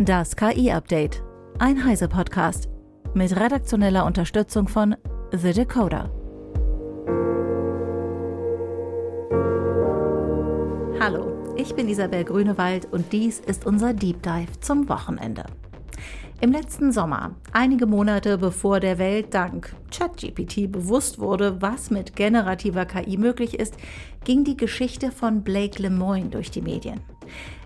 Das KI-Update. Ein Heise-Podcast. Mit redaktioneller Unterstützung von The Decoder. Hallo, ich bin Isabel Grünewald und dies ist unser Deep Dive zum Wochenende. Im letzten Sommer, einige Monate bevor der Welt dank ChatGPT bewusst wurde, was mit generativer KI möglich ist, ging die Geschichte von Blake Lemoine durch die Medien.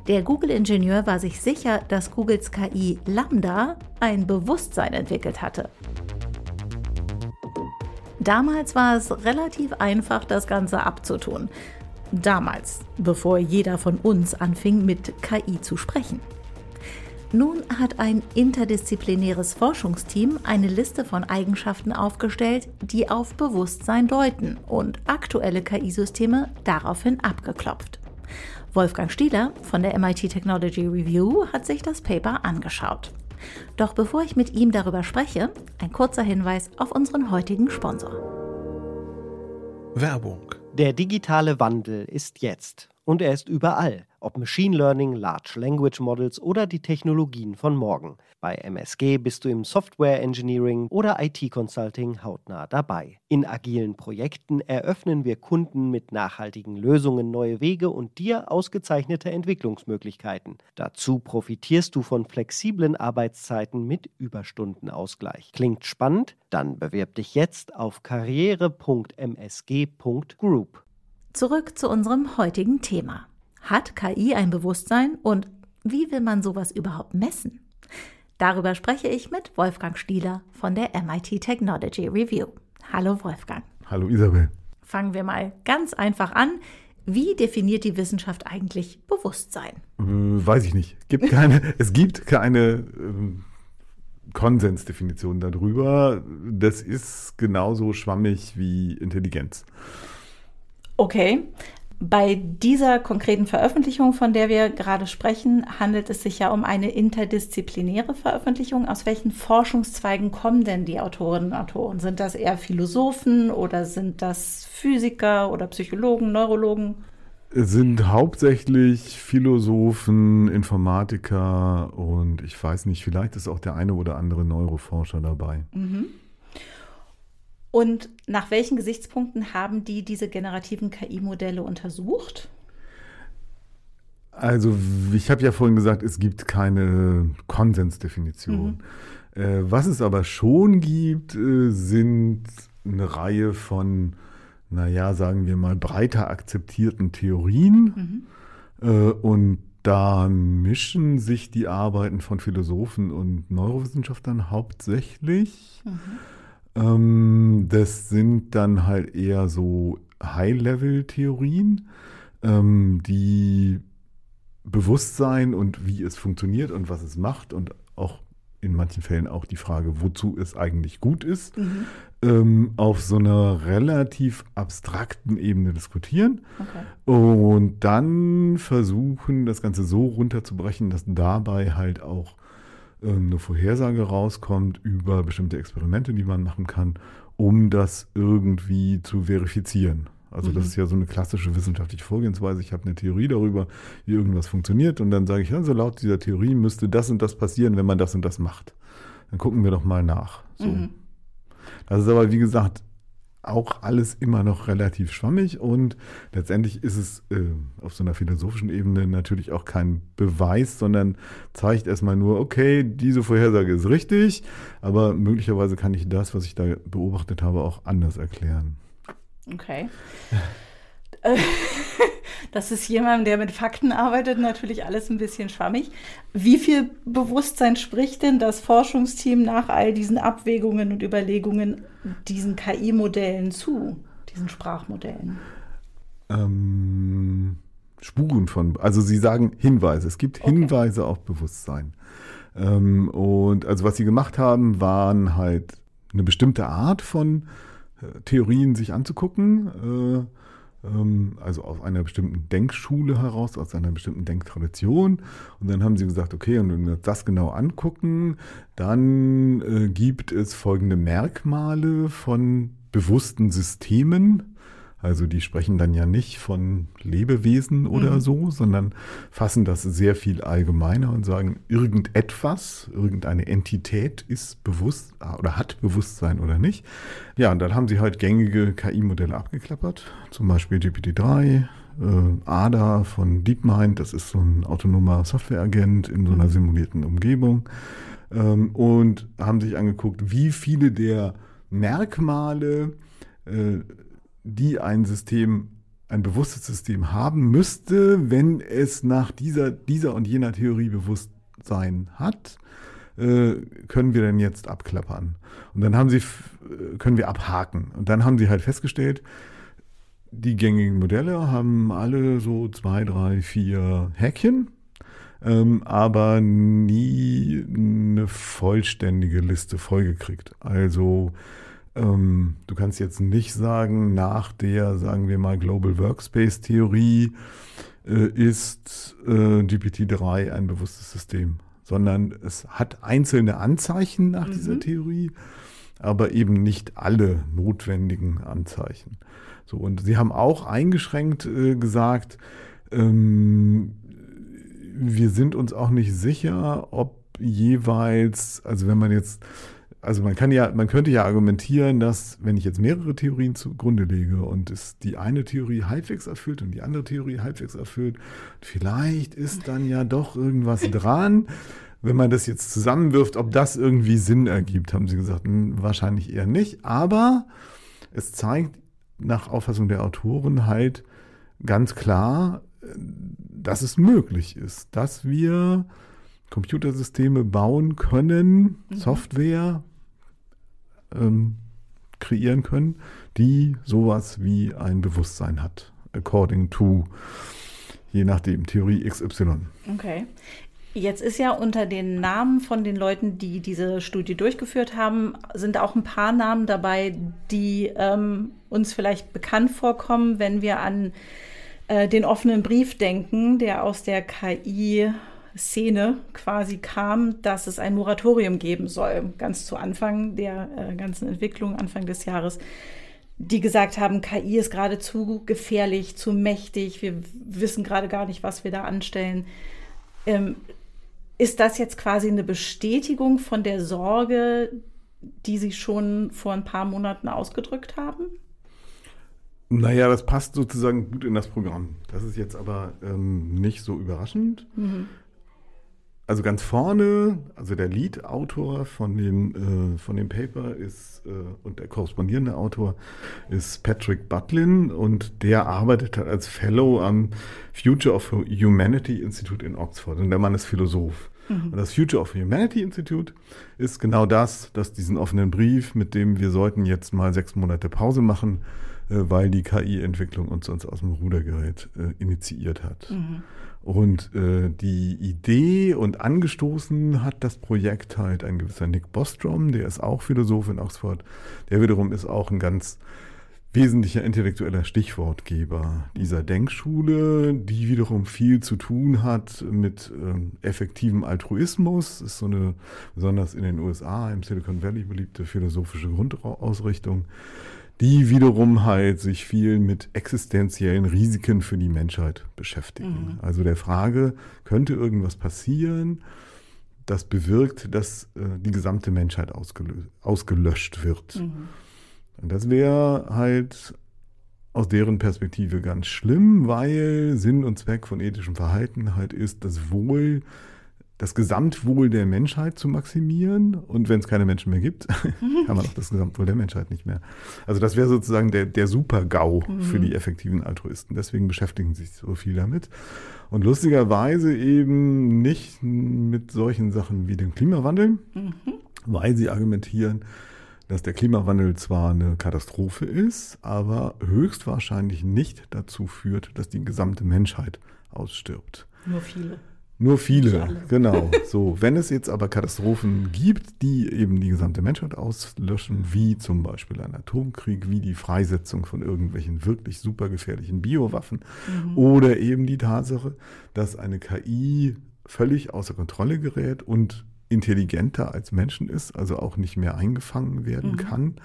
Der Google-Ingenieur war sich sicher, dass Googles KI Lambda ein Bewusstsein entwickelt hatte. Damals war es relativ einfach, das Ganze abzutun. Damals, bevor jeder von uns anfing, mit KI zu sprechen. Nun hat ein interdisziplinäres Forschungsteam eine Liste von Eigenschaften aufgestellt, die auf Bewusstsein deuten und aktuelle KI-Systeme daraufhin abgeklopft. Wolfgang Stieler von der MIT Technology Review hat sich das Paper angeschaut. Doch bevor ich mit ihm darüber spreche, ein kurzer Hinweis auf unseren heutigen Sponsor. Werbung. Der digitale Wandel ist jetzt und er ist überall, ob Machine Learning, Large Language Models oder die Technologien von morgen. Bei MSG bist du im Software Engineering oder IT Consulting hautnah dabei. In agilen Projekten eröffnen wir Kunden mit nachhaltigen Lösungen neue Wege und dir ausgezeichnete Entwicklungsmöglichkeiten. Dazu profitierst du von flexiblen Arbeitszeiten mit Überstundenausgleich. Klingt spannend? Dann bewirb dich jetzt auf karriere.msg.group. Zurück zu unserem heutigen Thema. Hat KI ein Bewusstsein und wie will man sowas überhaupt messen? Darüber spreche ich mit Wolfgang Stieler von der MIT Technology Review. Hallo Wolfgang. Hallo Isabel. Fangen wir mal ganz einfach an. Wie definiert die Wissenschaft eigentlich Bewusstsein? Äh, weiß ich nicht. Gibt keine, es gibt keine ähm, Konsensdefinition darüber. Das ist genauso schwammig wie Intelligenz. Okay. Bei dieser konkreten Veröffentlichung, von der wir gerade sprechen, handelt es sich ja um eine interdisziplinäre Veröffentlichung. Aus welchen Forschungszweigen kommen denn die Autorinnen und Autoren? Sind das eher Philosophen oder sind das Physiker oder Psychologen, Neurologen? Es sind hauptsächlich Philosophen, Informatiker und ich weiß nicht, vielleicht ist auch der eine oder andere Neuroforscher dabei. Mhm. Und nach welchen Gesichtspunkten haben die diese generativen KI-Modelle untersucht? Also, ich habe ja vorhin gesagt, es gibt keine Konsensdefinition. Mhm. Äh, was es aber schon gibt, äh, sind eine Reihe von, naja, sagen wir mal, breiter akzeptierten Theorien. Mhm. Äh, und da mischen sich die Arbeiten von Philosophen und Neurowissenschaftlern hauptsächlich. Mhm. Ähm, das sind dann halt eher so High-Level-Theorien, ähm, die Bewusstsein und wie es funktioniert und was es macht und auch in manchen Fällen auch die Frage, wozu es eigentlich gut ist, mhm. ähm, auf so einer relativ abstrakten Ebene diskutieren okay. und dann versuchen, das Ganze so runterzubrechen, dass dabei halt auch eine Vorhersage rauskommt über bestimmte Experimente, die man machen kann, um das irgendwie zu verifizieren. Also mhm. das ist ja so eine klassische wissenschaftliche Vorgehensweise. Ich habe eine Theorie darüber, wie irgendwas funktioniert und dann sage ich, also laut dieser Theorie müsste das und das passieren, wenn man das und das macht. Dann gucken wir doch mal nach. So. Mhm. Das ist aber, wie gesagt, auch alles immer noch relativ schwammig und letztendlich ist es äh, auf so einer philosophischen Ebene natürlich auch kein Beweis, sondern zeigt erstmal nur, okay, diese Vorhersage ist richtig, aber möglicherweise kann ich das, was ich da beobachtet habe, auch anders erklären. Okay. das ist jemand, der mit Fakten arbeitet, natürlich alles ein bisschen schwammig. Wie viel Bewusstsein spricht denn das Forschungsteam nach all diesen Abwägungen und Überlegungen diesen KI-Modellen zu, diesen Sprachmodellen? Ähm, Spuren von, also Sie sagen Hinweise. Es gibt Hinweise okay. auf Bewusstsein. Ähm, und also was Sie gemacht haben, waren halt eine bestimmte Art von äh, Theorien sich anzugucken. Äh, also aus einer bestimmten Denkschule heraus, aus einer bestimmten Denktradition. Und dann haben sie gesagt, okay, und wenn wir das genau angucken, dann äh, gibt es folgende Merkmale von bewussten Systemen. Also die sprechen dann ja nicht von Lebewesen oder Mhm. so, sondern fassen das sehr viel allgemeiner und sagen, irgendetwas, irgendeine Entität ist bewusst oder hat Bewusstsein oder nicht. Ja, und dann haben sie halt gängige KI-Modelle abgeklappert, zum Beispiel GPT-3, äh, ADA von DeepMind, das ist so ein autonomer Softwareagent in so einer simulierten Umgebung ähm, und haben sich angeguckt, wie viele der Merkmale, äh, die ein System, ein bewusstes System haben müsste, wenn es nach dieser, dieser und jener Theorie Bewusstsein hat, äh, können wir denn jetzt abklappern? Und dann haben sie, äh, können wir abhaken. Und dann haben sie halt festgestellt, die gängigen Modelle haben alle so zwei, drei, vier Häkchen, ähm, aber nie eine vollständige Liste vollgekriegt. Also ähm, du kannst jetzt nicht sagen, nach der, sagen wir mal, Global Workspace Theorie äh, ist äh, GPT-3 ein bewusstes System, sondern es hat einzelne Anzeichen nach dieser Theorie, aber eben nicht alle notwendigen Anzeichen. So, und sie haben auch eingeschränkt äh, gesagt, ähm, wir sind uns auch nicht sicher, ob jeweils, also wenn man jetzt, also man kann ja, man könnte ja argumentieren, dass wenn ich jetzt mehrere Theorien zugrunde lege und es die eine Theorie halbwegs erfüllt und die andere Theorie halbwegs erfüllt, vielleicht ist dann ja doch irgendwas dran. Wenn man das jetzt zusammenwirft, ob das irgendwie Sinn ergibt, haben sie gesagt, hm, wahrscheinlich eher nicht. Aber es zeigt nach Auffassung der Autoren halt ganz klar, dass es möglich ist, dass wir Computersysteme bauen können, Software ähm, kreieren können, die sowas wie ein Bewusstsein hat, according to, je nachdem, Theorie XY. Okay. Jetzt ist ja unter den Namen von den Leuten, die diese Studie durchgeführt haben, sind auch ein paar Namen dabei, die ähm, uns vielleicht bekannt vorkommen, wenn wir an äh, den offenen Brief denken, der aus der KI-Szene quasi kam, dass es ein Moratorium geben soll, ganz zu Anfang der äh, ganzen Entwicklung, Anfang des Jahres die gesagt haben, KI ist gerade zu gefährlich, zu mächtig, wir wissen gerade gar nicht, was wir da anstellen. Ähm, ist das jetzt quasi eine Bestätigung von der Sorge, die Sie schon vor ein paar Monaten ausgedrückt haben? Naja, das passt sozusagen gut in das Programm. Das ist jetzt aber ähm, nicht so überraschend. Also ganz vorne, also der Lead-Autor von dem, äh, von dem Paper ist äh, und der korrespondierende Autor ist Patrick Butlin und der arbeitet halt als Fellow am Future of Humanity Institute in Oxford und der Mann ist Philosoph. Und das Future of Humanity Institute ist genau das, das diesen offenen Brief, mit dem wir sollten jetzt mal sechs Monate Pause machen, äh, weil die KI-Entwicklung uns sonst aus dem Ruder gerät, äh, initiiert hat. Und äh, die Idee und angestoßen hat das Projekt halt ein gewisser Nick Bostrom, der ist auch Philosoph in Oxford. Der wiederum ist auch ein ganz wesentlicher intellektueller Stichwortgeber dieser Denkschule, die wiederum viel zu tun hat mit ähm, effektivem Altruismus. Ist so eine besonders in den USA, im Silicon Valley beliebte philosophische Grundausrichtung, die wiederum halt sich viel mit existenziellen Risiken für die Menschheit beschäftigen. Also der Frage, könnte irgendwas passieren, das bewirkt, dass äh, die gesamte Menschheit ausgelö- ausgelöscht wird. Und das wäre halt aus deren Perspektive ganz schlimm, weil Sinn und Zweck von ethischem Verhalten halt ist, das Wohl, das Gesamtwohl der Menschheit zu maximieren. Und wenn es keine Menschen mehr gibt, kann man auch das Gesamtwohl der Menschheit nicht mehr. Also das wäre sozusagen der, der Super-GAU für die effektiven Altruisten. Deswegen beschäftigen sich so viel damit. Und lustigerweise eben nicht mit solchen Sachen wie dem Klimawandel, weil sie argumentieren, dass der Klimawandel zwar eine Katastrophe ist, aber höchstwahrscheinlich nicht dazu führt, dass die gesamte Menschheit ausstirbt. Nur viele. Nur viele, genau. So, wenn es jetzt aber Katastrophen gibt, die eben die gesamte Menschheit auslöschen, wie zum Beispiel ein Atomkrieg, wie die Freisetzung von irgendwelchen wirklich supergefährlichen Biowaffen oder eben die Tatsache, dass eine KI völlig außer Kontrolle gerät und intelligenter als Menschen ist, also auch nicht mehr eingefangen werden kann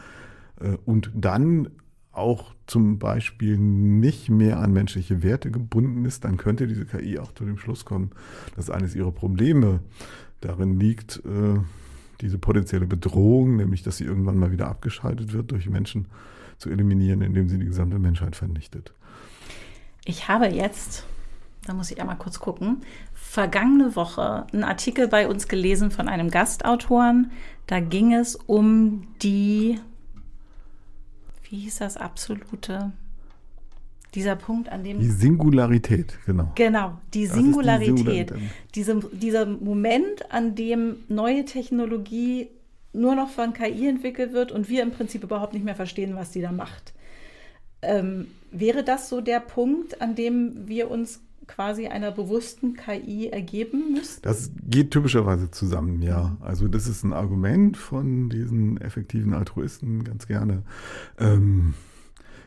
äh, und dann auch zum Beispiel nicht mehr an menschliche Werte gebunden ist, dann könnte diese KI auch zu dem Schluss kommen, dass eines ihrer Probleme darin liegt, äh, diese potenzielle Bedrohung, nämlich dass sie irgendwann mal wieder abgeschaltet wird, durch Menschen zu eliminieren, indem sie die gesamte Menschheit vernichtet. Ich habe jetzt, da muss ich einmal kurz gucken, vergangene Woche einen Artikel bei uns gelesen von einem Gastautoren. Da ging es um die wie hieß das absolute? Dieser Punkt, an dem. Die Singularität, genau. Genau, die Singularität. Die Diese, dieser Moment, an dem neue Technologie nur noch von KI entwickelt wird und wir im Prinzip überhaupt nicht mehr verstehen, was die da macht. Ähm, wäre das so der Punkt, an dem wir uns quasi einer bewussten KI ergeben müssten? Das geht typischerweise zusammen, ja. Also das ist ein Argument von diesen effektiven Altruisten ganz gerne. Ähm,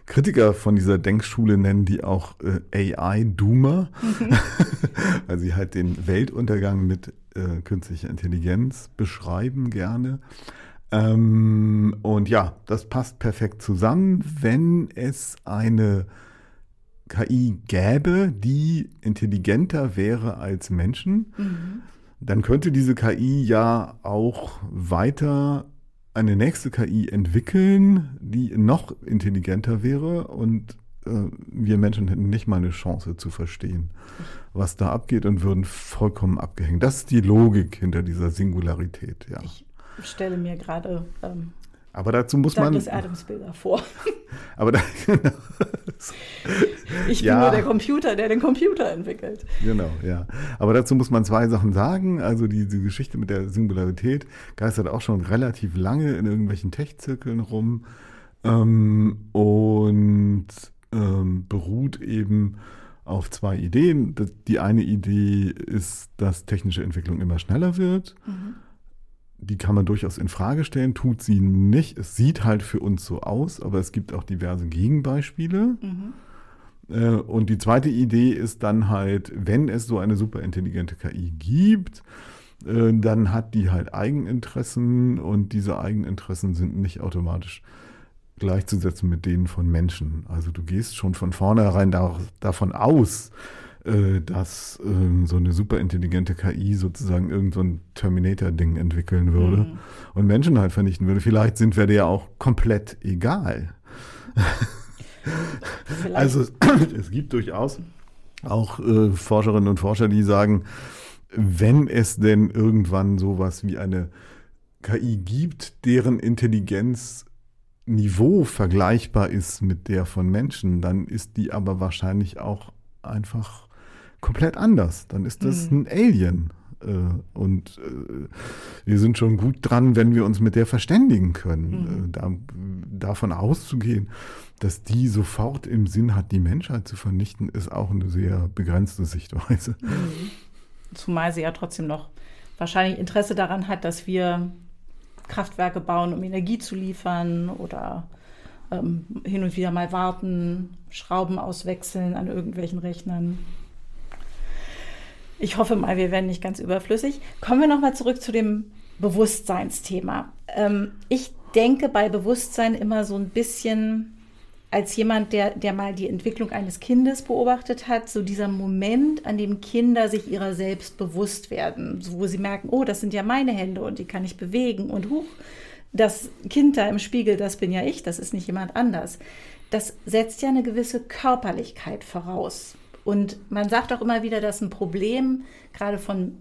Kritiker von dieser Denkschule nennen die auch äh, AI-Doomer, mhm. weil sie halt den Weltuntergang mit äh, künstlicher Intelligenz beschreiben gerne. Ähm, und ja, das passt perfekt zusammen, wenn es eine KI gäbe, die intelligenter wäre als Menschen, mhm. dann könnte diese KI ja auch weiter eine nächste KI entwickeln, die noch intelligenter wäre und äh, wir Menschen hätten nicht mal eine Chance zu verstehen, was da abgeht und würden vollkommen abgehängt. Das ist die Logik hinter dieser Singularität. Ja. Ich stelle mir gerade ähm, aber dazu muss Douglas man. Adams Bilder vor. Aber da, Ich bin ja. nur der Computer, der den Computer entwickelt. Genau, ja. Aber dazu muss man zwei Sachen sagen. Also die, die Geschichte mit der Singularität geistert auch schon relativ lange in irgendwelchen Tech-Zirkeln rum ähm, und ähm, beruht eben auf zwei Ideen. Die eine Idee ist, dass technische Entwicklung immer schneller wird. Mhm die kann man durchaus in Frage stellen, tut sie nicht. Es sieht halt für uns so aus, aber es gibt auch diverse Gegenbeispiele. Mhm. Äh, und die zweite Idee ist dann halt, wenn es so eine superintelligente KI gibt, äh, dann hat die halt Eigeninteressen und diese Eigeninteressen sind nicht automatisch gleichzusetzen mit denen von Menschen. Also du gehst schon von vornherein davon aus, äh, dass äh, so eine superintelligente KI sozusagen irgendein so Terminator-Ding entwickeln würde mhm. und Menschen halt vernichten würde. Vielleicht sind wir dir ja auch komplett egal. also es gibt durchaus auch äh, Forscherinnen und Forscher, die sagen, wenn es denn irgendwann sowas wie eine KI gibt, deren Intelligenz Niveau vergleichbar ist mit der von Menschen, dann ist die aber wahrscheinlich auch einfach komplett anders. Dann ist das mhm. ein Alien. Äh, und äh, wir sind schon gut dran, wenn wir uns mit der verständigen können. Mhm. Äh, da, davon auszugehen, dass die sofort im Sinn hat, die Menschheit zu vernichten, ist auch eine sehr begrenzte Sichtweise. Mhm. Zumal sie ja trotzdem noch wahrscheinlich Interesse daran hat, dass wir Kraftwerke bauen, um Energie zu liefern oder ähm, hin und wieder mal warten, Schrauben auswechseln an irgendwelchen Rechnern. Ich hoffe mal, wir werden nicht ganz überflüssig. Kommen wir nochmal zurück zu dem Bewusstseinsthema. Ähm, ich denke bei Bewusstsein immer so ein bisschen als jemand, der, der mal die Entwicklung eines Kindes beobachtet hat, so dieser Moment, an dem Kinder sich ihrer selbst bewusst werden, wo sie merken, oh, das sind ja meine Hände und die kann ich bewegen und huch, das Kind da im Spiegel, das bin ja ich, das ist nicht jemand anders. Das setzt ja eine gewisse Körperlichkeit voraus. Und man sagt auch immer wieder, dass ein Problem gerade von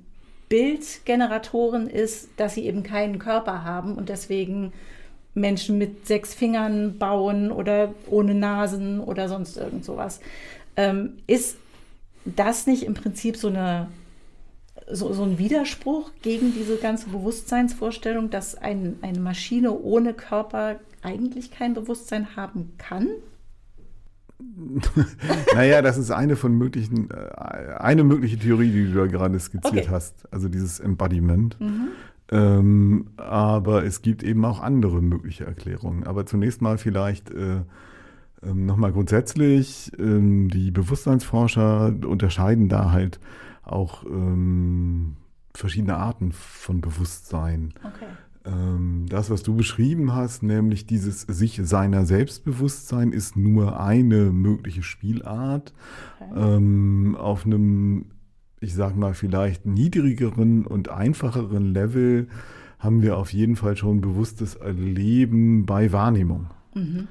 Bildgeneratoren ist, dass sie eben keinen Körper haben und deswegen Menschen mit sechs Fingern bauen oder ohne Nasen oder sonst irgend sowas. Ähm, ist das nicht im Prinzip so, eine, so, so ein Widerspruch gegen diese ganze Bewusstseinsvorstellung, dass ein, eine Maschine ohne Körper eigentlich kein Bewusstsein haben kann? naja, das ist eine von möglichen, äh, eine mögliche Theorie, die du da gerade skizziert okay. hast, also dieses Embodiment. Mhm. Ähm, aber es gibt eben auch andere mögliche Erklärungen. Aber zunächst mal vielleicht äh, äh, nochmal grundsätzlich, äh, die Bewusstseinsforscher unterscheiden da halt auch ähm, verschiedene Arten von Bewusstsein. Okay. Ähm, das, was du beschrieben hast, nämlich dieses sich seiner Selbstbewusstsein, ist nur eine mögliche Spielart. Okay. Ähm, auf einem, ich sag mal, vielleicht niedrigeren und einfacheren Level haben wir auf jeden Fall schon bewusstes Erleben bei Wahrnehmung. Mhm.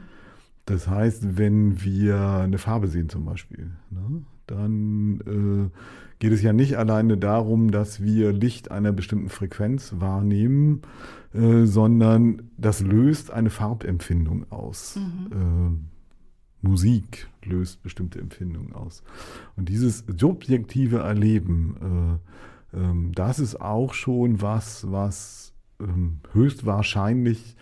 Das heißt, wenn wir eine Farbe sehen zum Beispiel, ne, dann äh, geht es ja nicht alleine darum, dass wir Licht einer bestimmten Frequenz wahrnehmen, äh, sondern das löst eine Farbempfindung aus. Mhm. Äh, Musik löst bestimmte Empfindungen aus. Und dieses subjektive Erleben, äh, ähm, das ist auch schon was, was ähm, höchstwahrscheinlich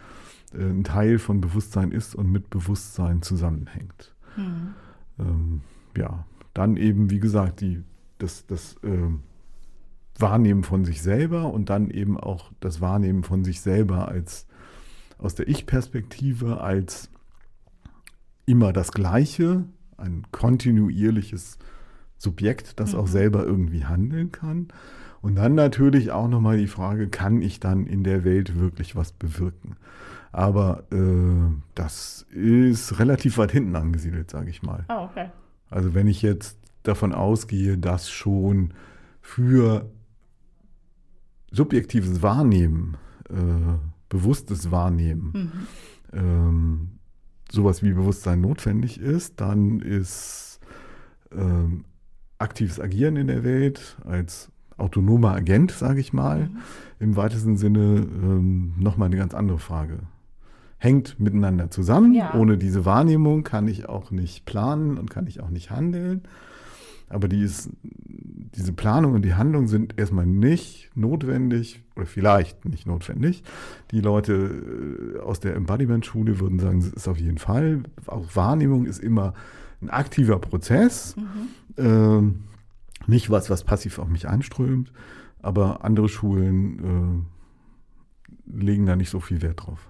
äh, ein Teil von Bewusstsein ist und mit Bewusstsein zusammenhängt. Mhm. Ähm, ja, dann eben, wie gesagt, die, das, das äh, Wahrnehmen von sich selber und dann eben auch das Wahrnehmen von sich selber als aus der Ich-Perspektive als immer das Gleiche, ein kontinuierliches Subjekt, das mhm. auch selber irgendwie handeln kann. Und dann natürlich auch nochmal die Frage, kann ich dann in der Welt wirklich was bewirken? Aber äh, das ist relativ weit hinten angesiedelt, sage ich mal. Oh, okay. Also wenn ich jetzt davon ausgehe, dass schon für subjektives Wahrnehmen, äh, bewusstes Wahrnehmen, mhm. ähm, sowas wie Bewusstsein notwendig ist, dann ist ähm, aktives Agieren in der Welt als autonomer Agent, sage ich mal, mhm. im weitesten Sinne ähm, nochmal eine ganz andere Frage. Hängt miteinander zusammen. Ja. Ohne diese Wahrnehmung kann ich auch nicht planen und kann ich auch nicht handeln. Aber die ist, diese Planung und die Handlung sind erstmal nicht notwendig oder vielleicht nicht notwendig. Die Leute äh, aus der Embodiment-Schule würden sagen, es ist auf jeden Fall. Auch Wahrnehmung ist immer ein aktiver Prozess. Mhm. Ähm, nicht was, was passiv auf mich einströmt. Aber andere Schulen äh, legen da nicht so viel Wert drauf.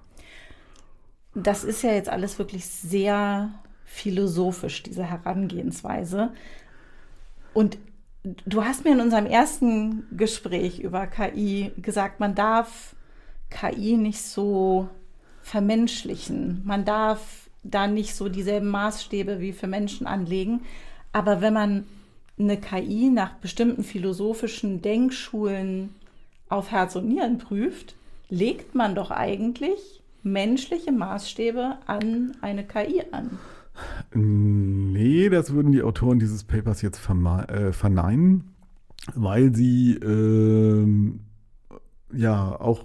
Das ist ja jetzt alles wirklich sehr philosophisch, diese Herangehensweise. Und du hast mir in unserem ersten Gespräch über KI gesagt, man darf KI nicht so vermenschlichen. Man darf da nicht so dieselben Maßstäbe wie für Menschen anlegen. Aber wenn man eine KI nach bestimmten philosophischen Denkschulen auf Herz und Nieren prüft, legt man doch eigentlich menschliche Maßstäbe an eine KI an. Nee, das würden die Autoren dieses Papers jetzt äh, verneinen, weil sie äh, ja auch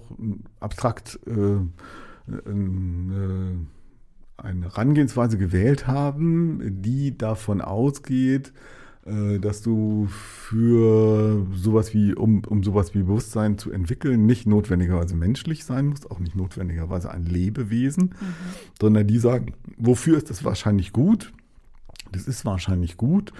abstrakt äh, eine Herangehensweise gewählt haben, die davon ausgeht, äh, dass du für sowas wie, um, um sowas wie Bewusstsein zu entwickeln, nicht notwendigerweise menschlich sein musst, auch nicht notwendigerweise ein Lebewesen, mhm. sondern die sagen, wofür ist das wahrscheinlich gut? Das ist wahrscheinlich gut,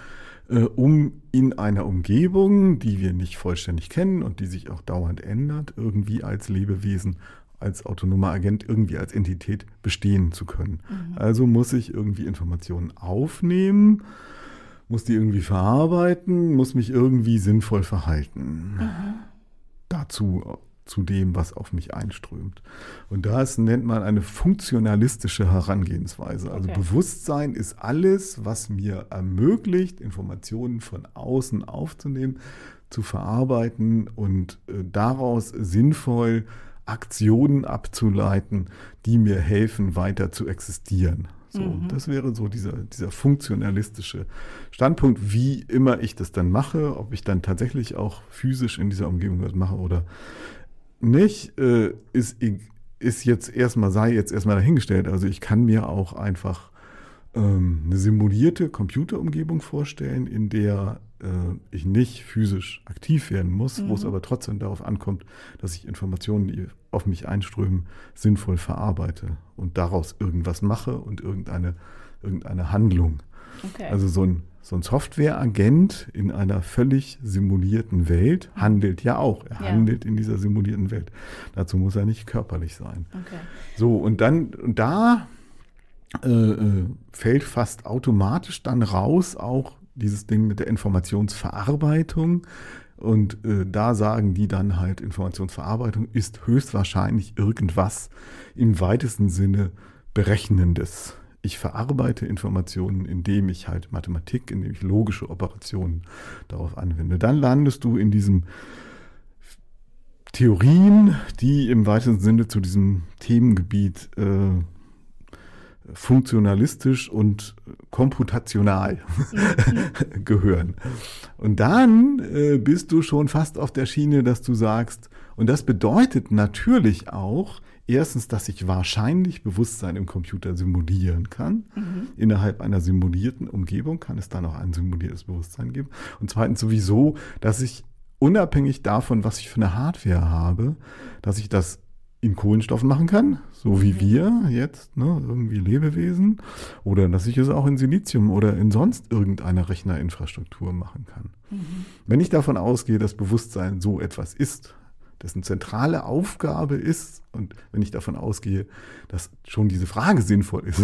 äh, um in einer Umgebung, die wir nicht vollständig kennen und die sich auch dauernd ändert, irgendwie als Lebewesen als autonomer Agent irgendwie als Entität bestehen zu können. Mhm. Also muss ich irgendwie Informationen aufnehmen, muss die irgendwie verarbeiten, muss mich irgendwie sinnvoll verhalten. Mhm. Dazu zu dem, was auf mich einströmt. Und das nennt man eine funktionalistische Herangehensweise. Also okay. Bewusstsein ist alles, was mir ermöglicht, Informationen von außen aufzunehmen, zu verarbeiten und äh, daraus sinnvoll Aktionen abzuleiten, die mir helfen, weiter zu existieren. So, mhm. das wäre so dieser, dieser funktionalistische Standpunkt, wie immer ich das dann mache, ob ich dann tatsächlich auch physisch in dieser Umgebung was mache oder nicht, äh, ist, ist jetzt erstmal, sei jetzt erstmal dahingestellt. Also ich kann mir auch einfach ähm, eine simulierte Computerumgebung vorstellen, in der ich nicht physisch aktiv werden muss, mhm. wo es mhm. aber trotzdem darauf ankommt, dass ich Informationen, die auf mich einströmen, sinnvoll verarbeite und daraus irgendwas mache und irgendeine, irgendeine Handlung. Okay. Also so ein, so ein Softwareagent in einer völlig simulierten Welt handelt ja auch. Er ja. handelt in dieser simulierten Welt. Dazu muss er nicht körperlich sein. Okay. So, und dann, und da äh, äh fällt fast automatisch dann raus auch dieses Ding mit der Informationsverarbeitung Und äh, da sagen die dann halt, Informationsverarbeitung ist höchstwahrscheinlich irgendwas im weitesten Sinne Berechnendes. Ich verarbeite Informationen, indem ich halt Mathematik, indem ich logische Operationen darauf anwende. Dann landest du in diesem Theorien, die im weitesten Sinne zu diesem Themengebiet äh, funktionalistisch und komputational mhm. gehören. Und dann äh, bist du schon fast auf der Schiene, dass du sagst, und das bedeutet natürlich auch, erstens, dass ich wahrscheinlich Bewusstsein im Computer simulieren kann. Mhm. Innerhalb einer simulierten Umgebung kann es dann auch ein simuliertes Bewusstsein geben. Und zweitens sowieso, dass ich unabhängig davon, was ich für eine Hardware habe, dass ich das in Kohlenstoffen machen kann, so wie mhm. wir jetzt, ne, irgendwie Lebewesen, oder dass ich es auch in Silizium oder in sonst irgendeiner Rechnerinfrastruktur machen kann. Mhm. Wenn ich davon ausgehe, dass Bewusstsein so etwas ist, dessen zentrale Aufgabe ist, und wenn ich davon ausgehe, dass schon diese Frage sinnvoll ist,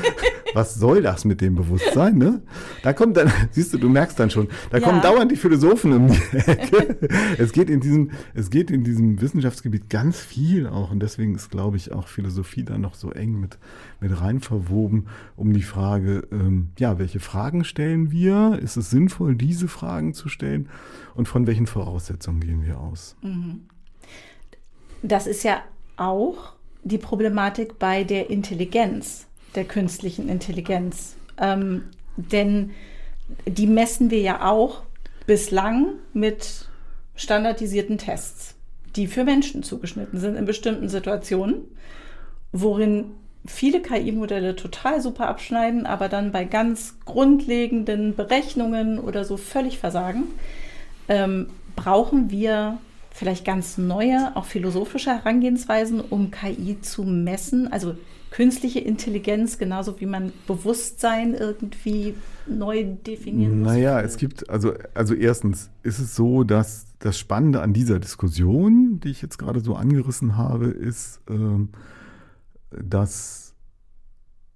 was soll das mit dem Bewusstsein? Ne? Da kommt dann, siehst du, du merkst dann schon, da ja. kommen dauernd die Philosophen um die Ecke. es geht in diesem, es geht in diesem Wissenschaftsgebiet ganz viel auch und deswegen ist, glaube ich, auch Philosophie da noch so eng mit, mit rein verwoben, um die Frage, ähm, ja, welche Fragen stellen wir? Ist es sinnvoll, diese Fragen zu stellen? Und von welchen Voraussetzungen gehen wir aus? Mhm. Das ist ja auch die Problematik bei der Intelligenz der künstlichen Intelligenz. Ähm, denn die messen wir ja auch bislang mit standardisierten Tests, die für Menschen zugeschnitten sind in bestimmten Situationen, worin viele KI-Modelle total super abschneiden, aber dann bei ganz grundlegenden Berechnungen oder so völlig versagen, ähm, brauchen wir vielleicht ganz neue, auch philosophische Herangehensweisen, um KI zu messen. Also künstliche Intelligenz, genauso wie man Bewusstsein irgendwie neu definieren muss? Naja, es gibt, also, also erstens ist es so, dass das Spannende an dieser Diskussion, die ich jetzt gerade so angerissen habe, ist, äh, dass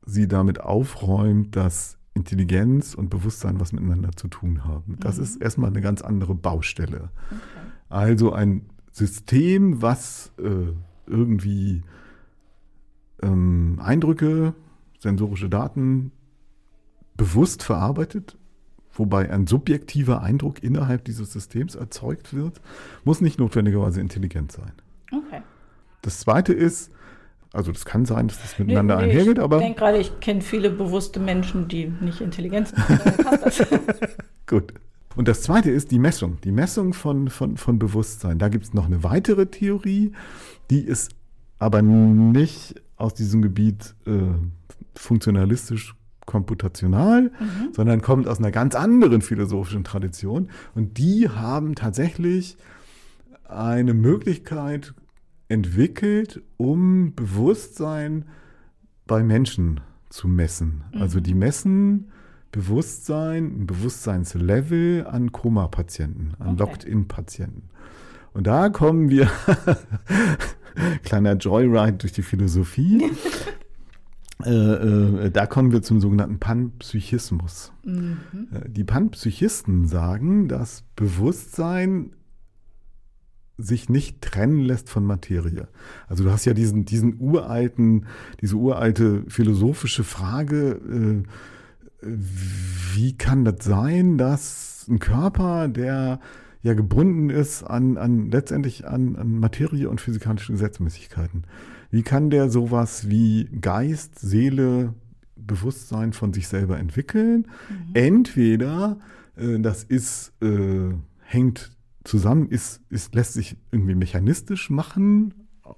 sie damit aufräumt, dass Intelligenz und Bewusstsein was miteinander zu tun haben. Das mhm. ist erstmal eine ganz andere Baustelle. Okay. Also ein System, was äh, irgendwie ähm, Eindrücke, sensorische Daten bewusst verarbeitet, wobei ein subjektiver Eindruck innerhalb dieses Systems erzeugt wird, muss nicht notwendigerweise intelligent sein. Okay. Das zweite ist, also das kann sein, dass das miteinander nee, nee, einhergeht, aber. Ich denke gerade, ich kenne viele bewusste Menschen, die nicht intelligent sind. Gut. Und das zweite ist die Messung, die Messung von, von, von Bewusstsein. Da gibt es noch eine weitere Theorie, die ist aber nicht aus diesem Gebiet äh, funktionalistisch komputational, mhm. sondern kommt aus einer ganz anderen philosophischen Tradition. Und die haben tatsächlich eine Möglichkeit entwickelt, um Bewusstsein bei Menschen zu messen. Mhm. Also die messen Bewusstsein, ein Bewusstseinslevel an Koma-Patienten, an okay. Locked-in-Patienten. Und da kommen wir Kleiner Joyride durch die Philosophie. Äh, äh, da kommen wir zum sogenannten Panpsychismus. Mhm. Äh, die Panpsychisten sagen, dass Bewusstsein sich nicht trennen lässt von Materie. Also du hast ja diesen, diesen uralten, diese uralte philosophische Frage, äh, wie kann das sein, dass ein Körper, der ja gebunden ist an, an letztendlich an, an Materie und physikalische Gesetzmäßigkeiten. Wie kann der sowas wie Geist, Seele, Bewusstsein von sich selber entwickeln? Mhm. Entweder äh, das ist, äh, hängt zusammen, ist, ist, lässt sich irgendwie mechanistisch machen,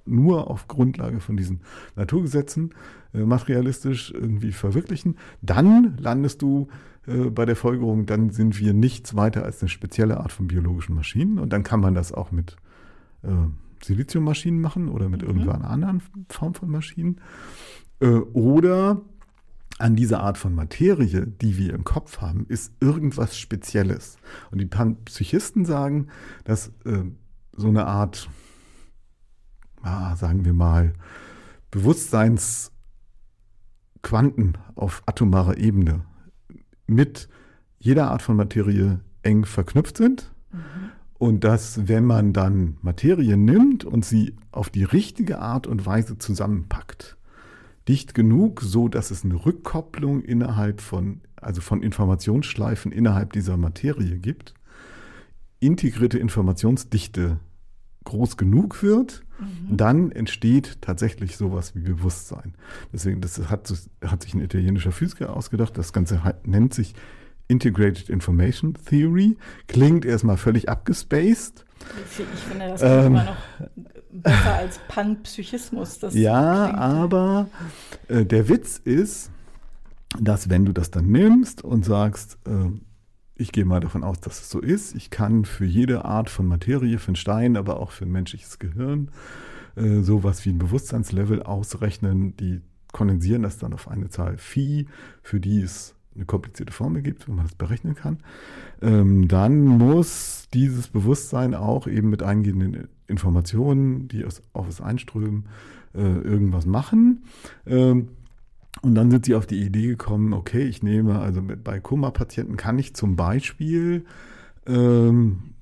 nur auf Grundlage von diesen Naturgesetzen materialistisch irgendwie verwirklichen. Dann landest du äh, bei der Folgerung, dann sind wir nichts weiter als eine spezielle Art von biologischen Maschinen. Und dann kann man das auch mit äh, Siliziummaschinen machen oder mit mhm. irgendeiner anderen Form von Maschinen. Äh, oder an dieser Art von Materie, die wir im Kopf haben, ist irgendwas Spezielles. Und die Psychisten sagen, dass äh, so eine Art, ah, sagen wir mal, Bewusstseinsquanten auf atomarer Ebene mit jeder Art von Materie eng verknüpft sind mhm. Und dass, wenn man dann Materie nimmt und sie auf die richtige Art und Weise zusammenpackt, dicht genug, so dass es eine Rückkopplung innerhalb von, also von Informationsschleifen innerhalb dieser Materie gibt, integrierte Informationsdichte groß genug wird, mhm. dann entsteht tatsächlich sowas wie Bewusstsein. Deswegen, das hat, hat sich ein italienischer Physiker ausgedacht. Das Ganze nennt sich Integrated Information Theory. Klingt erstmal völlig abgespaced. Ich finde, das ähm, immer noch besser als Panpsychismus. ja, klingt. aber äh, der Witz ist, dass wenn du das dann nimmst und sagst, äh, ich gehe mal davon aus, dass es so ist, ich kann für jede Art von Materie, für einen Stein, aber auch für ein menschliches Gehirn, äh, sowas wie ein Bewusstseinslevel ausrechnen, die kondensieren das dann auf eine Zahl Phi, für die es eine komplizierte Formel gibt, wenn man das berechnen kann, ähm, dann muss dieses Bewusstsein auch eben mit eingehenden Informationen, die auf es einströmen, äh, irgendwas machen. Ähm, und dann sind sie auf die Idee gekommen, okay, ich nehme, also mit, bei Koma-Patienten kann ich zum Beispiel ähm,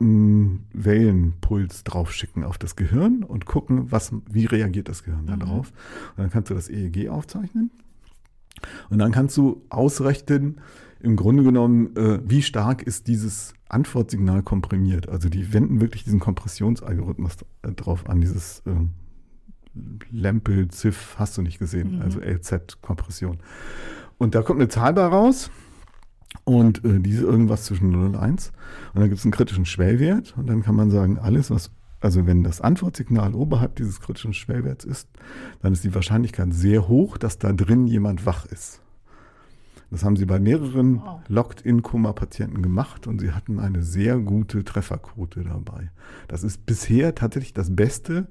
einen Wellenpuls draufschicken auf das Gehirn und gucken, was, wie reagiert das Gehirn mhm. darauf. Und dann kannst du das EEG aufzeichnen. Und dann kannst du ausrechnen, im Grunde genommen, äh, wie stark ist dieses Antwortsignal komprimiert. Also die wenden wirklich diesen Kompressionsalgorithmus äh, drauf an, dieses äh, Lempel, Ziff, hast du nicht gesehen, mhm. also LZ-Kompression. Und da kommt eine Zahl bei raus und äh, diese irgendwas zwischen 0 und 1. Und dann gibt es einen kritischen Schwellwert und dann kann man sagen, alles, was, also wenn das Antwortsignal oberhalb dieses kritischen Schwellwerts ist, dann ist die Wahrscheinlichkeit sehr hoch, dass da drin jemand wach ist. Das haben sie bei mehreren. Locked-in-Koma-Patienten gemacht und sie hatten eine sehr gute Trefferquote dabei. Das ist bisher tatsächlich das Beste,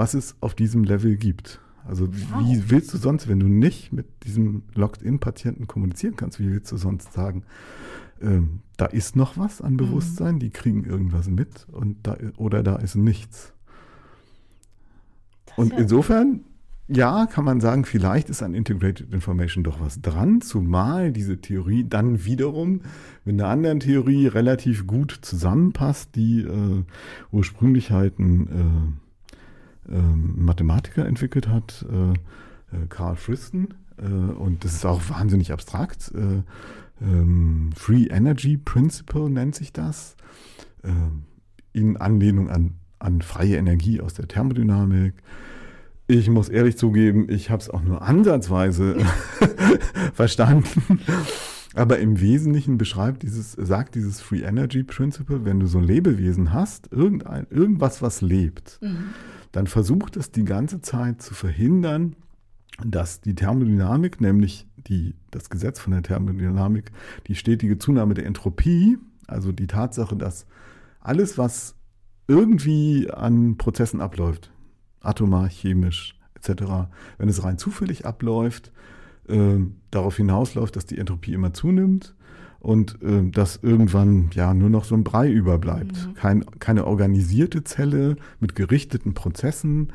was es auf diesem Level gibt. Also wow. wie willst du sonst, wenn du nicht mit diesem Locked-in-Patienten kommunizieren kannst, wie willst du sonst sagen, ähm, da ist noch was an mhm. Bewusstsein, mhm. die kriegen irgendwas mit und da, oder da ist nichts. Das und ja insofern, ja, kann man sagen, vielleicht ist an Integrated Information doch was dran, zumal diese Theorie dann wiederum mit einer anderen Theorie relativ gut zusammenpasst, die äh, ursprünglich halt ein äh, ähm, Mathematiker entwickelt hat, äh, äh, Carl Friston. Äh, und das ist auch wahnsinnig abstrakt. Ähm, Free Energy Principle nennt sich das. in Anlehnung an, an freie Energie aus der Thermodynamik. Ich muss ehrlich zugeben, ich habe es auch nur ansatzweise verstanden. Aber im Wesentlichen beschreibt dieses, sagt dieses Free Energy Principle, wenn du so ein Lebewesen hast, irgendein, irgendwas, was lebt, mhm dann versucht es die ganze Zeit zu verhindern, dass die Thermodynamik, nämlich die, das Gesetz von der Thermodynamik, die stetige Zunahme der Entropie, also die Tatsache, dass alles, was irgendwie an Prozessen abläuft, atomar, chemisch etc., wenn es rein zufällig abläuft, äh, darauf hinausläuft, dass die Entropie immer zunimmt und äh, dass irgendwann ja nur noch so ein Brei überbleibt. Mhm. Kein, keine organisierte Zelle mit gerichteten Prozessen,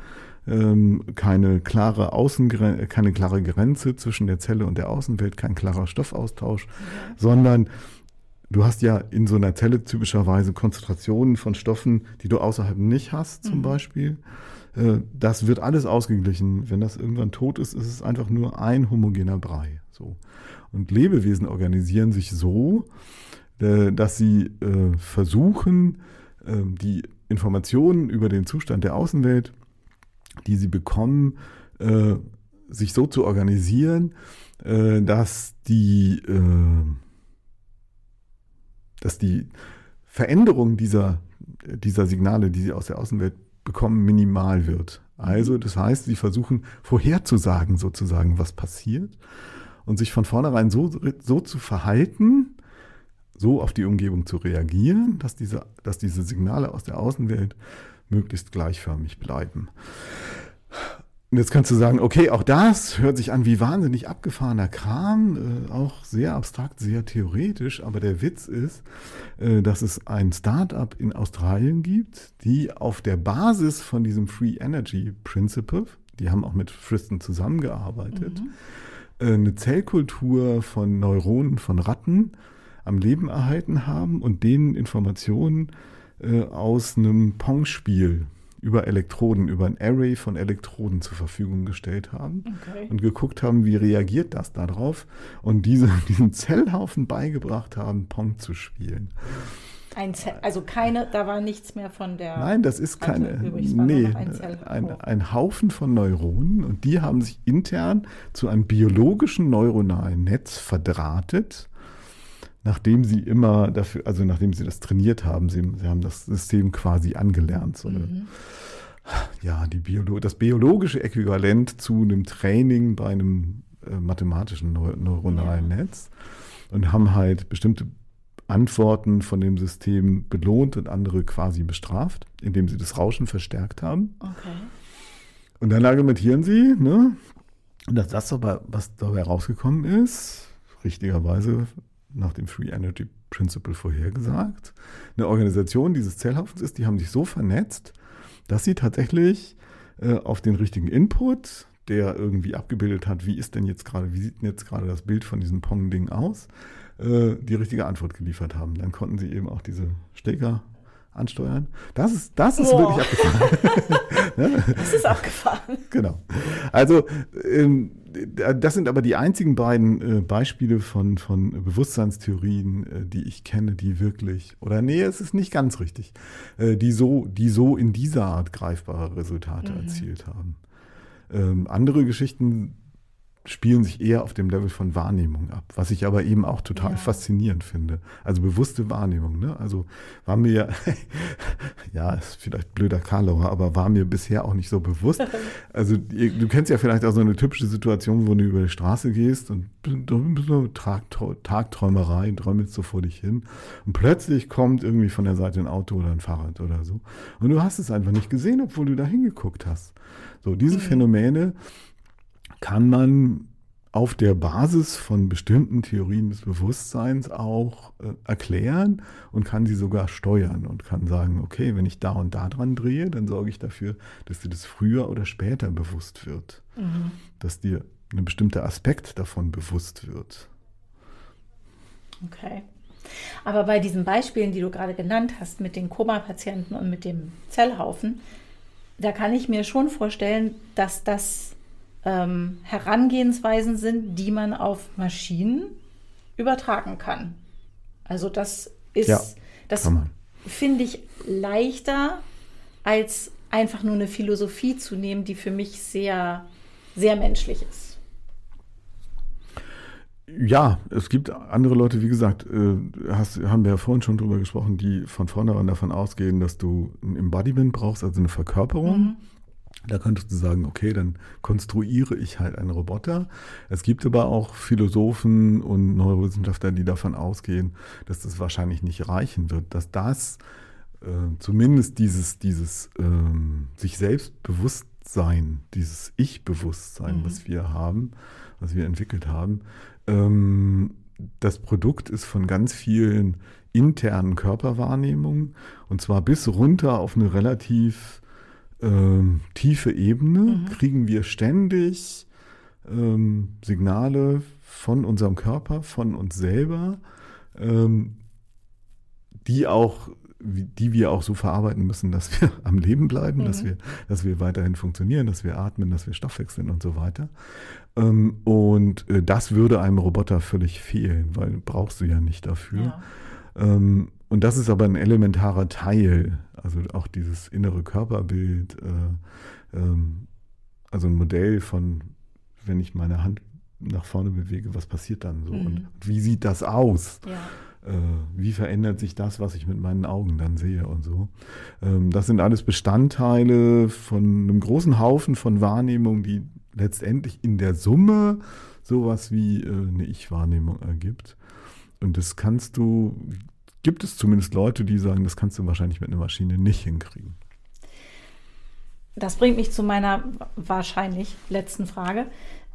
ähm, keine klare Außengrenze, keine klare Grenze zwischen der Zelle und der Außenwelt, kein klarer Stoffaustausch, mhm. sondern du hast ja in so einer Zelle typischerweise Konzentrationen von Stoffen, die du außerhalb nicht hast, zum mhm. Beispiel. Äh, das wird alles ausgeglichen. Wenn das irgendwann tot ist, ist es einfach nur ein homogener Brei. So. Und Lebewesen organisieren sich so, äh, dass sie äh, versuchen, ähm, die Informationen über den Zustand der Außenwelt, die sie bekommen, äh, sich so zu organisieren, dass die, dass die Veränderung dieser, dieser Signale, die sie aus der Außenwelt bekommen, minimal wird. Also das heißt, sie versuchen vorherzusagen sozusagen, was passiert und sich von vornherein so, so zu verhalten, so auf die Umgebung zu reagieren, dass diese, dass diese Signale aus der Außenwelt möglichst gleichförmig bleiben. Und jetzt kannst du sagen, okay, auch das hört sich an wie wahnsinnig abgefahrener Kram, äh, auch sehr abstrakt, sehr theoretisch, aber der Witz ist, äh, dass es ein Startup in Australien gibt, die auf der Basis von diesem Free Energy Principle, die haben auch mit Friston zusammengearbeitet, mhm eine Zellkultur von Neuronen von Ratten am Leben erhalten haben und denen Informationen äh, aus einem Pong-Spiel über Elektroden, über ein Array von Elektroden zur Verfügung gestellt haben Okay. und geguckt haben, wie reagiert das darauf und diese, diesen Zellhaufen beigebracht haben, Pong zu spielen. Ein Zell, also keine, da war nichts mehr von der. Nein, das ist keine. übrig, nee, ein ein, ein Haufen von Neuronen und die haben sich intern zu einem biologischen neuronalen Netz verdrahtet, nachdem sie immer dafür, also nachdem sie das trainiert haben, sie, sie haben das System quasi angelernt. So eine, Mhm. ja, die Biolo das biologische Äquivalent zu einem Training bei einem äh, mathematischen Neu neuronalen Netz und haben halt bestimmte Antworten von dem System belohnt und andere quasi bestraft, indem sie das Rauschen verstärkt haben. Okay. Und dann argumentieren sie, ne, dass das aber, was dabei rausgekommen ist, richtigerweise nach dem Free Energy Principle vorhergesagt, eine Organisation dieses Zellhaufens ist, die haben sich so vernetzt, dass sie tatsächlich äh, auf den richtigen Input, der irgendwie abgebildet hat, wie ist denn jetzt gerade, wie sieht denn jetzt gerade das Bild von diesem Pong-Ding aus, äh, die richtige Antwort geliefert haben. Dann konnten sie eben auch diese Stecker ansteuern. Das ist, das ist wirklich abgefahren. Das ist abgefahren. Genau. Also ähm, das sind aber die einzigen beiden äh, Beispiele von, von Bewusstseinstheorien, äh, die ich kenne, die wirklich, oder nee, es ist nicht ganz richtig, äh, die, so, die so in dieser Art greifbare Resultate erzielt haben. Ähm, andere Geschichten spielen sich eher auf dem Level von Wahrnehmung ab, was ich aber eben auch total Ja. faszinierend finde. Also bewusste Wahrnehmung. Ne? Also war mir, ja, ist vielleicht blöder Karlauer, aber war mir bisher auch nicht so bewusst. Also du kennst ja vielleicht auch so eine typische Situation, wo du über die Straße gehst und so Tagträumerei, träumst so vor dich hin und plötzlich kommt irgendwie von der Seite ein Auto oder ein Fahrrad oder so und du hast es einfach nicht gesehen, obwohl du da hingeguckt hast. So, diese Phänomene kann man auf der Basis von bestimmten Theorien des Bewusstseins auch äh, erklären und kann sie sogar steuern und kann sagen, okay, wenn ich da und da dran drehe, dann sorge ich dafür, dass dir das früher oder später bewusst wird, dass dir ein bestimmter Aspekt davon bewusst wird. Okay. Aber bei diesen Beispielen, die du gerade genannt hast, mit den Koma-Patienten und mit dem Zellhaufen, da kann ich mir schon vorstellen, dass das ähm, Herangehensweisen sind, die man auf Maschinen übertragen kann. Also das ist, Ja, das finde ich leichter, als einfach nur eine Philosophie zu nehmen, die für mich sehr, sehr menschlich ist. Ja, es gibt andere Leute, wie gesagt, äh, hast, haben wir ja vorhin schon drüber gesprochen, die von vornherein davon ausgehen, dass du ein Embodiment brauchst, also eine Verkörperung. Da könntest du sagen, okay, dann konstruiere ich halt einen Roboter. Es gibt aber auch Philosophen und Neurowissenschaftler, die davon ausgehen, dass das wahrscheinlich nicht reichen wird, dass das äh, zumindest dieses, dieses ähm, sich selbst Bewusstsein, dieses Ich-Bewusstsein, was wir haben, was wir entwickelt haben, ähm, das Produkt ist von ganz vielen internen Körperwahrnehmungen und zwar bis runter auf eine relativ ähm, tiefe Ebene kriegen wir ständig ähm, Signale von unserem Körper, von uns selber, ähm, die auch, die wir auch so verarbeiten müssen, dass wir am Leben bleiben, dass wir, dass wir weiterhin funktionieren, dass wir atmen, dass wir stoffwechseln und so weiter. Ähm, und äh, das würde einem Roboter völlig fehlen, weil brauchst du ja nicht dafür. Ja. Und das ist aber ein elementarer Teil, also auch dieses innere Körperbild, äh, ähm, also ein Modell von, wenn ich meine Hand nach vorne bewege, was passiert dann so und, und wie sieht das aus? Ja. Äh, wie verändert sich das, was ich mit meinen Augen dann sehe und so. Ähm, das sind alles Bestandteile von einem großen Haufen von Wahrnehmungen, die letztendlich in der Summe sowas wie äh, eine Ich-Wahrnehmung ergibt. Und das kannst du, gibt es zumindest Leute, die sagen, das kannst du wahrscheinlich mit einer Maschine nicht hinkriegen. Das bringt mich zu meiner wahrscheinlich letzten Frage.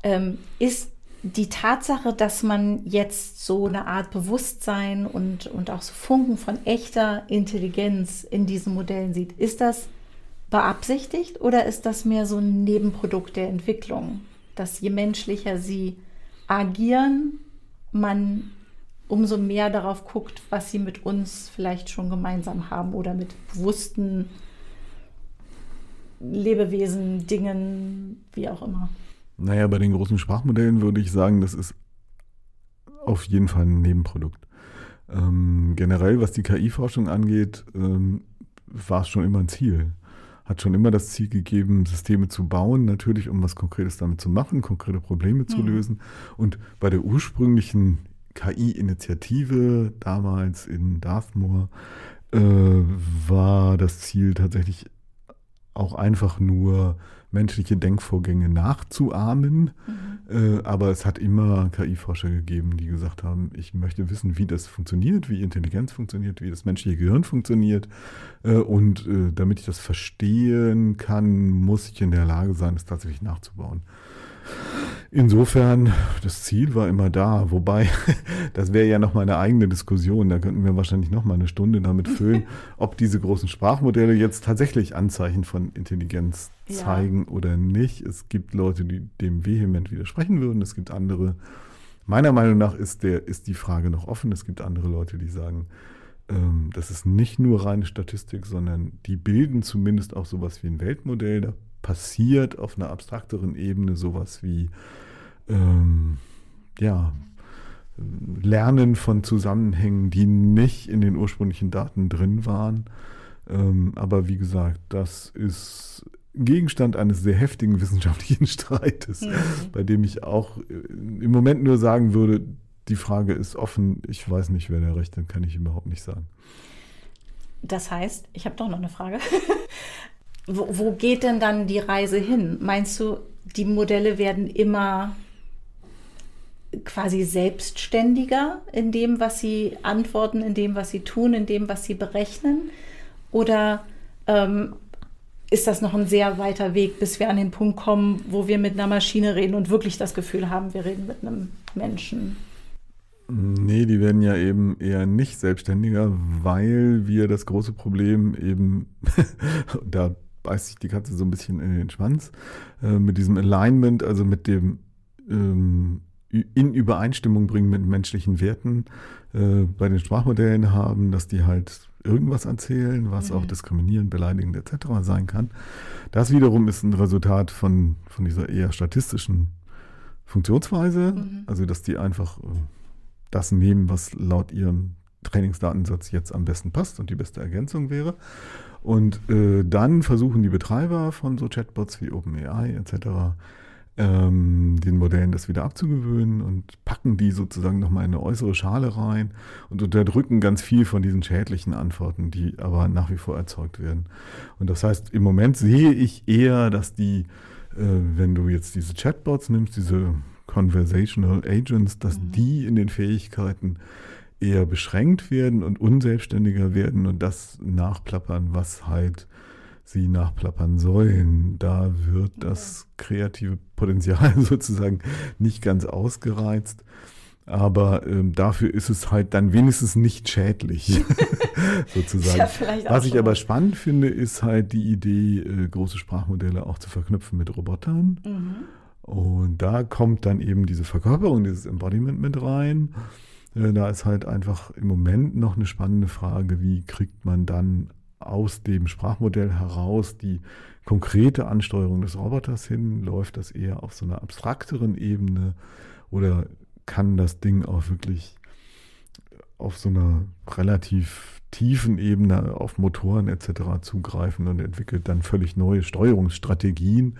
Ähm, ist die Tatsache, dass man jetzt so eine Art Bewusstsein und, und auch so Funken von echter Intelligenz in diesen Modellen sieht, ist das beabsichtigt oder ist das mehr so ein Nebenprodukt der Entwicklung, dass je menschlicher sie agieren, man umso mehr darauf guckt, was sie mit uns vielleicht schon gemeinsam haben oder mit bewussten Lebewesen, Dingen, wie auch immer. Naja, bei den großen Sprachmodellen würde ich sagen, das ist auf jeden Fall ein Nebenprodukt. Ähm, generell, was die KI-Forschung angeht, ähm, war es schon immer ein Ziel. Hat schon immer das Ziel gegeben, Systeme zu bauen, natürlich, um was Konkretes damit zu machen, konkrete Probleme zu mhm. lösen. Und bei der ursprünglichen KI-Initiative damals in Dartmoor äh, war das Ziel tatsächlich auch einfach nur menschliche Denkvorgänge nachzuahmen. Mhm. Äh, aber es hat immer KI-Forscher gegeben, die gesagt haben, ich möchte wissen, wie das funktioniert, wie Intelligenz funktioniert, wie das menschliche Gehirn funktioniert. Äh, und äh, damit ich das verstehen kann, muss ich in der Lage sein, es tatsächlich nachzubauen. Insofern, das Ziel war immer da, wobei, das wäre ja nochmal eine eigene Diskussion, da könnten wir wahrscheinlich nochmal eine Stunde damit füllen, ob diese großen Sprachmodelle jetzt tatsächlich Anzeichen von Intelligenz zeigen ja. oder nicht. Es gibt Leute, die dem vehement widersprechen würden, es gibt andere. Meiner Meinung nach ist, der, ist die Frage noch offen. Es gibt andere Leute, die sagen, ähm, das ist nicht nur reine Statistik, sondern die bilden zumindest auch sowas wie ein Weltmodell. Da passiert auf einer abstrakteren Ebene sowas wie ähm, ja, Lernen von Zusammenhängen, die nicht in den ursprünglichen Daten drin waren. Ähm, aber wie gesagt, das ist Gegenstand eines sehr heftigen wissenschaftlichen Streites, mhm. bei dem ich auch äh, im Moment nur sagen würde, die Frage ist offen, ich weiß nicht, wer der Recht hat, kann ich überhaupt nicht sagen. Das heißt, ich habe doch noch eine Frage. Wo, geht denn dann die Reise hin? Meinst du, die Modelle werden immer quasi selbstständiger in dem, was sie antworten, in dem, was sie tun, in dem, was sie berechnen? Oder ähm, ist das noch ein sehr weiter Weg, bis wir an den Punkt kommen, wo wir mit einer Maschine reden und wirklich das Gefühl haben, wir reden mit einem Menschen? Nee, die werden ja eben eher nicht selbstständiger, weil wir das große Problem eben, da beißt sich die Katze so ein bisschen in den Schwanz, äh, mit diesem Alignment, also mit dem ähm, in Übereinstimmung bringen mit menschlichen Werten äh, bei den Sprachmodellen haben, dass die halt irgendwas erzählen, was mhm. auch diskriminierend, beleidigend etc. sein kann. Das wiederum ist ein Resultat von, von dieser eher statistischen Funktionsweise, mhm. also dass die einfach äh, das nehmen, was laut ihrem Trainingsdatensatz jetzt am besten passt und die beste Ergänzung wäre. Und äh, dann versuchen die Betreiber von so Chatbots wie OpenAI etc. Ähm, den Modellen das wieder abzugewöhnen und packen die sozusagen nochmal in eine äußere Schale rein und unterdrücken ganz viel von diesen schädlichen Antworten, die aber nach wie vor erzeugt werden. Und das heißt, im Moment sehe ich eher, dass die, äh, wenn du jetzt diese Chatbots nimmst, diese Conversational Agents, dass mhm. die in den Fähigkeiten eher beschränkt werden und unselbstständiger werden und das nachplappern, was halt sie nachplappern sollen. Da wird das kreative Potenzial sozusagen nicht ganz ausgereizt. Aber ähm, dafür ist es halt dann wenigstens nicht schädlich, sozusagen. Ja, Was ich aber spannend finde, ist halt die Idee, äh, große Sprachmodelle auch zu verknüpfen mit Robotern. Mhm. Und da kommt dann eben diese Verkörperung, dieses Embodiment mit rein. Äh, da ist halt einfach im Moment noch eine spannende Frage, wie kriegt man dann aus dem Sprachmodell heraus die konkrete Ansteuerung des Roboters hin? Läuft das eher auf so einer abstrakteren Ebene oder kann das Ding auch wirklich auf so einer relativ tiefen Ebene auf Motoren etc. zugreifen und entwickelt dann völlig neue Steuerungsstrategien? Mhm.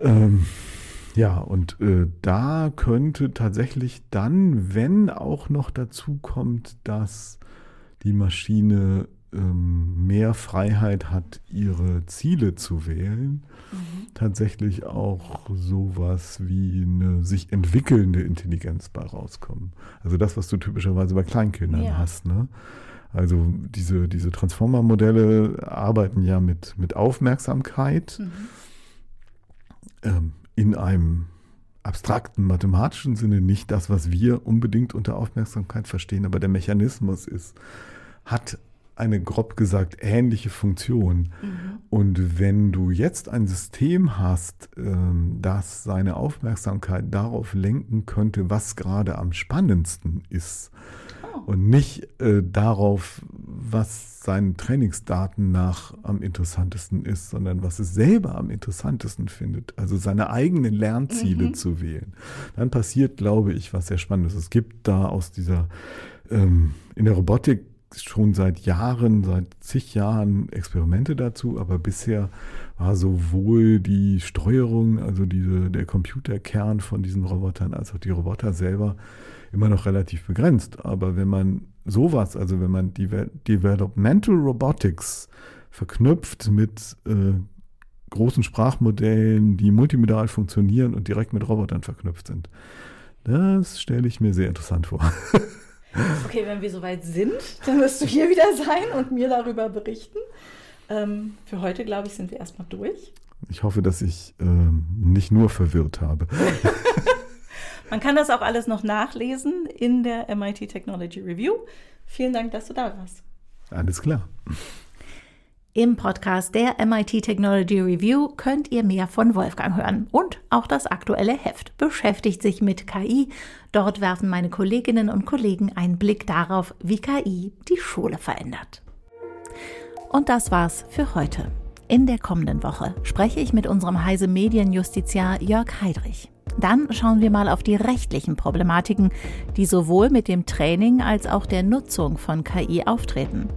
Ähm, ja, und äh, da könnte tatsächlich dann, wenn auch noch dazu kommt, dass die Maschine ähm, mehr Freiheit hat, ihre Ziele zu wählen, mhm. tatsächlich auch sowas wie eine sich entwickelnde Intelligenz bei rauskommen. Also das, was du typischerweise bei Kleinkindern ja. hast. Ne? Also diese, diese Transformer-Modelle arbeiten ja mit, mit Aufmerksamkeit. Mhm. Ähm, in einem abstrakten mathematischen Sinne nicht das, was wir unbedingt unter Aufmerksamkeit verstehen, aber der Mechanismus ist, hat eine grob gesagt ähnliche Funktion. Mhm. und wenn du jetzt ein System hast, ähm, das seine Aufmerksamkeit darauf lenken könnte, was gerade am spannendsten ist. Und nicht äh, darauf, was seinen Trainingsdaten nach am interessantesten ist, sondern was es selber am interessantesten findet, also seine eigenen Lernziele mhm. zu wählen, dann passiert, glaube ich, was sehr Spannendes. Es gibt da aus dieser, ähm, in der Robotik schon seit Jahren, seit zig Jahren Experimente dazu, aber bisher war sowohl die Steuerung, also diese, der Computerkern von diesen Robotern, als auch die Roboter selber immer noch relativ begrenzt. Aber wenn man sowas, also wenn man Deve Developmental Robotics verknüpft mit äh, großen Sprachmodellen, die multimodal funktionieren und direkt mit Robotern verknüpft sind, das stelle ich mir sehr interessant vor. Okay, wenn wir soweit sind, dann wirst du hier wieder sein und mir darüber berichten. Ähm, für heute, glaube ich, sind wir erstmal durch. Ich hoffe, dass ich ähm, nicht nur verwirrt habe. Man kann das auch alles noch nachlesen in der MIT Technology Review. Vielen Dank, dass du da warst. Alles klar. Im Podcast der MIT Technology Review könnt ihr mehr von Wolfgang hören. Und auch das aktuelle Heft beschäftigt sich mit KI. Dort werfen meine Kolleginnen und Kollegen einen Blick darauf, wie KI die Schule verändert. Und das war's für heute. In der kommenden Woche spreche ich mit unserem Heise Medienjustiziar Jörg Heidrich. Dann schauen wir mal auf die rechtlichen Problematiken, die sowohl mit dem Training als auch der Nutzung von KI auftreten.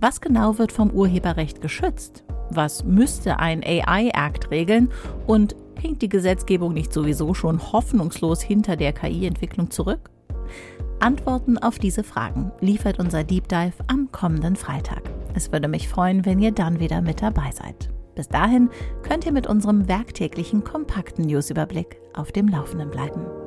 Was genau wird vom Urheberrecht geschützt? Was müsste ein AI-Act regeln? Und hinkt die Gesetzgebung nicht sowieso schon hoffnungslos hinter der KI-Entwicklung zurück? Antworten auf diese Fragen liefert unser Deep Dive am kommenden Freitag. Es würde mich freuen, wenn ihr dann wieder mit dabei seid. Bis dahin könnt ihr mit unserem werktäglichen kompakten Newsüberblick auf dem Laufenden bleiben.